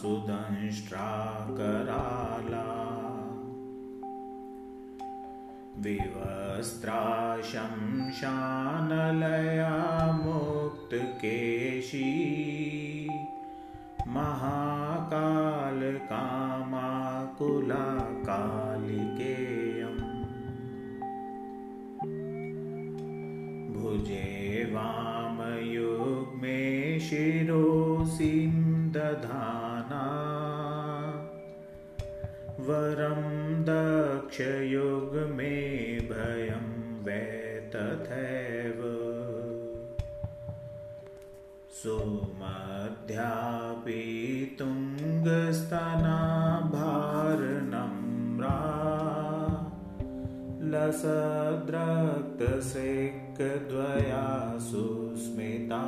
सुदंष्ट्राकराला विवस्त्राशंशानलया मुक्तकेशी महाकालकामाकुलाकालिकेयम् वरं दक्षयुग्मे भयं वै तथैव सुमध्यापि तुङ्गस्तनाभारनम्रा लसद्रक्तसेकद्वया सुस्मिता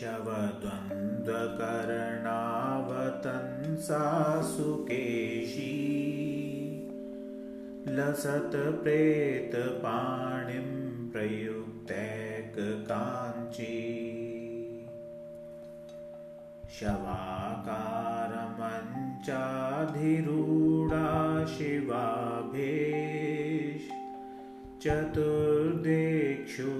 शवद्वन्द्वकर्णावतंसा सुकेशी लसत्प्रेतपाणिं प्रयुक्तैककाञ्ची। शवाकारमञ्चाधिरूढा चतुर्देक्षु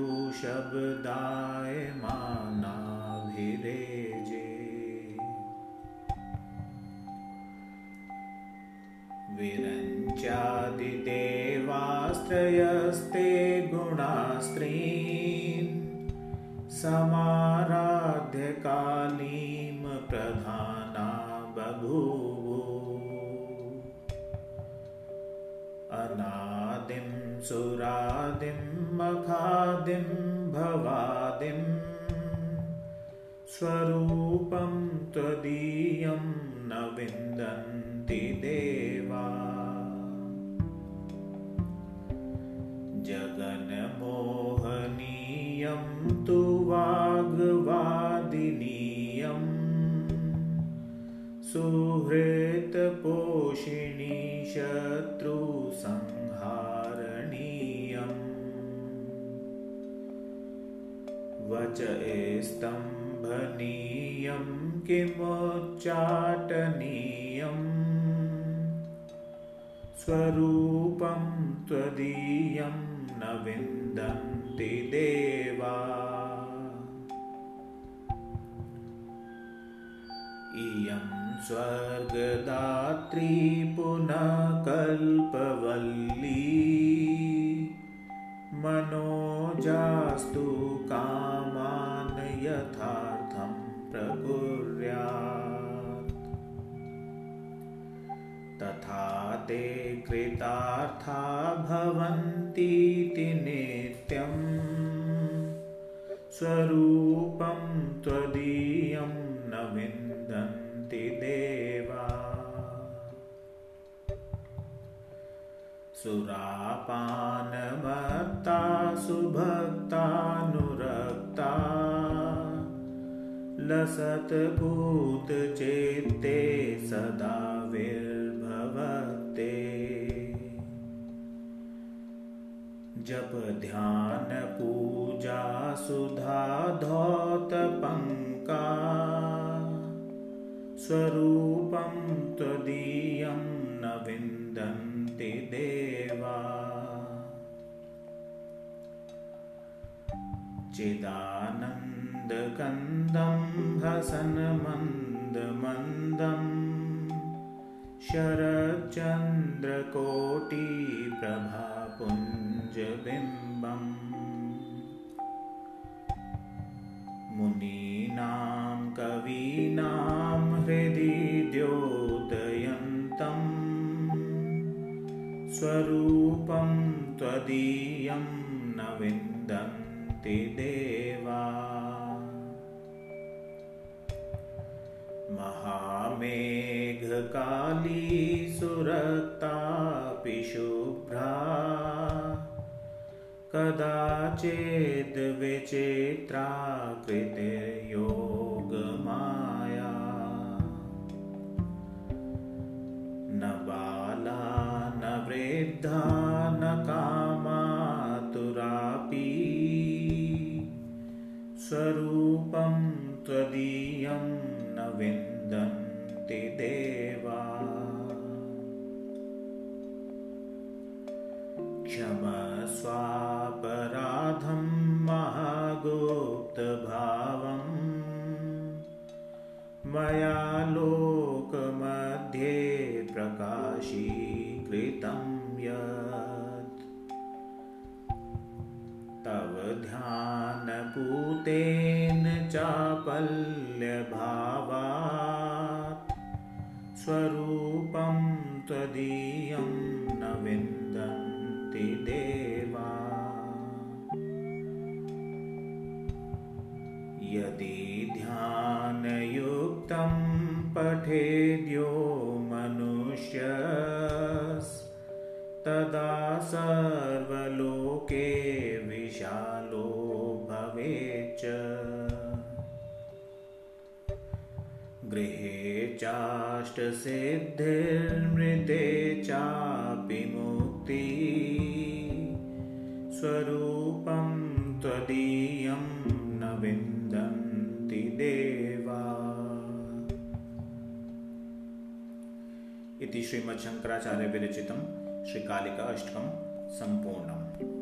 विरञ्चादिदेवास्त्रयस्ते गुणास्त्रीन् समाराध्यकालीं प्रधाना बभूवु। अनादिं सुरादिं मखादिं भवादिं स्वरूपं त्वदीयं न विन्दन्ति देवा। जगन्मोहनीयं तु वाग्वादिनीयम् वच स्तम्भनीयं किमुच्चाटनीयम्। स्वरूपं त्वदीयं न विन्दन्ति देवा। इयं स्वर्गदात्री पुनः कल्पवल्ली मनोजास्तु कामान् यथार्थं प्रकुर्यात्। तथा ते कृतार्था भवन्तीति नित्यम् स्वरूपं त्वदीयं न विन्दन्ति देवा सुरापानमत्ता सुभक्तानुरक्ता लसत्भूतचेत्ते सदा विर्भवते। जपध्यानपूजा सुधा धौतपङ्का स्वरूपं त्वदीयं न विन्दन्ति देवा। चिदानन्दकन्दं हसनमन्दमन्दम् शरच्चन्द्रकोटिप्रभापुञ्जबिम्बम्। मुनीनां स्वरूपं त्वदीयं न विन्दन्ति देवा। महामेघकाली सुरक्तापि शुभ्रा कदाचिद्विचित्राकृतिर्योगमाया निधानकामातुरापि स्वरूपं त्वदीयं न विन्दन्ति देवा। क्षमस्वापराधम् तव ध्यानपूतेन चापल्यभावात्। स्वरूपं त्वदीयं न विन्दन्ति देवा। यदि ध्यानयुक्तं पठेद्यो मनुष्यस्तदा सर्वलोके गृहे चाष्टसिद्धिर्मृते चापि मुक्ति। स्वरूपं त्वदीयं न विन्दन्ति देवा। इति श्रीमच्छङ्कराचार्यविरचितं श्रीकालिका अष्टकं सम्पूर्णम्